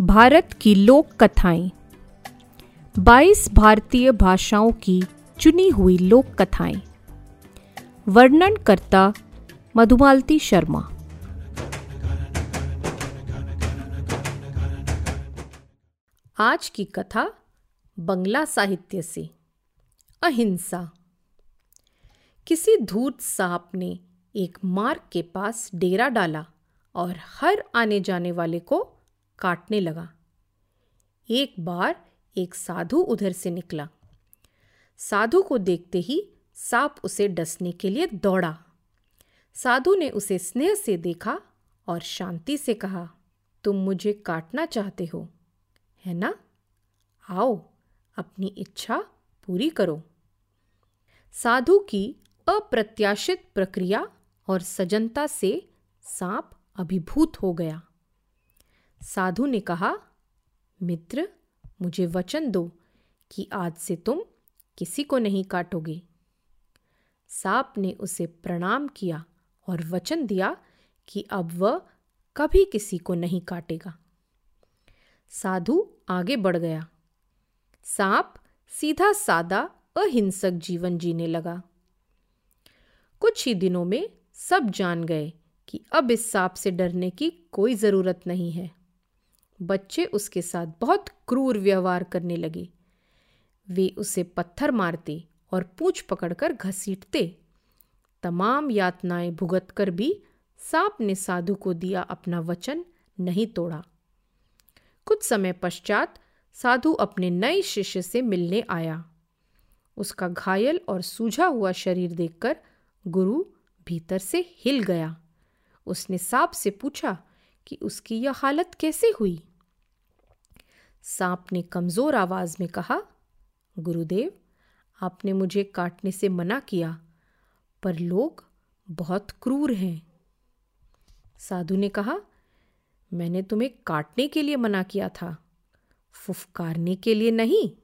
भारत की लोक कथाएँ। 22 भारतीय भाषाओं की चुनी हुई लोक कथाएँ। वर्णन करता मधुमालती शर्मा। आज की कथा बंगला साहित्य से। अहिंसा। किसी धूर्त सांप ने एक मार्ग के पास डेरा डाला और हर आने जाने वाले को काटने लगा। एक बार एक साधु उधर से निकला। साधु को देखते ही सांप उसे डसने के लिए दौड़ा। साधु ने उसे स्नेह से देखा और शांति से कहा, तुम मुझे काटना चाहते हो, है ना? आओ, अपनी इच्छा पूरी करो। साधु की अप्रत्याशित प्रक्रिया और सजनता से सांप अभिभूत हो गया। साधु ने कहा, मित्र, मुझे वचन दो कि आज से तुम किसी को नहीं काटोगे। सांप ने उसे प्रणाम किया और वचन दिया कि अब वह कभी किसी को नहीं काटेगा। साधु आगे बढ़ गया। सांप सीधा सादा, अहिंसक जीवन जीने लगा। कुछ ही दिनों में सब जान गए कि अब इस सांप से डरने की कोई ज़रूरत नहीं है। बच्चे उसके साथ बहुत क्रूर व्यवहार करने लगे। वे उसे पत्थर मारते और पूछ पकड़कर घसीटते। तमाम यातनाएँ भुगत कर भी सांप ने साधु को दिया अपना वचन नहीं तोड़ा। कुछ समय पश्चात साधु अपने नए शिष्य से मिलने आया। उसका घायल और सूझा हुआ शरीर देखकर गुरु भीतर से हिल गया। उसने सांप से पूछा कि उसकी यह हालत कैसे हुई? सांप ने कमज़ोर आवाज़ में कहा, गुरुदेव, आपने मुझे काटने से मना किया, पर लोग बहुत क्रूर हैं। साधु ने कहा, मैंने तुम्हें काटने के लिए मना किया था, फुफकारने के लिए नहीं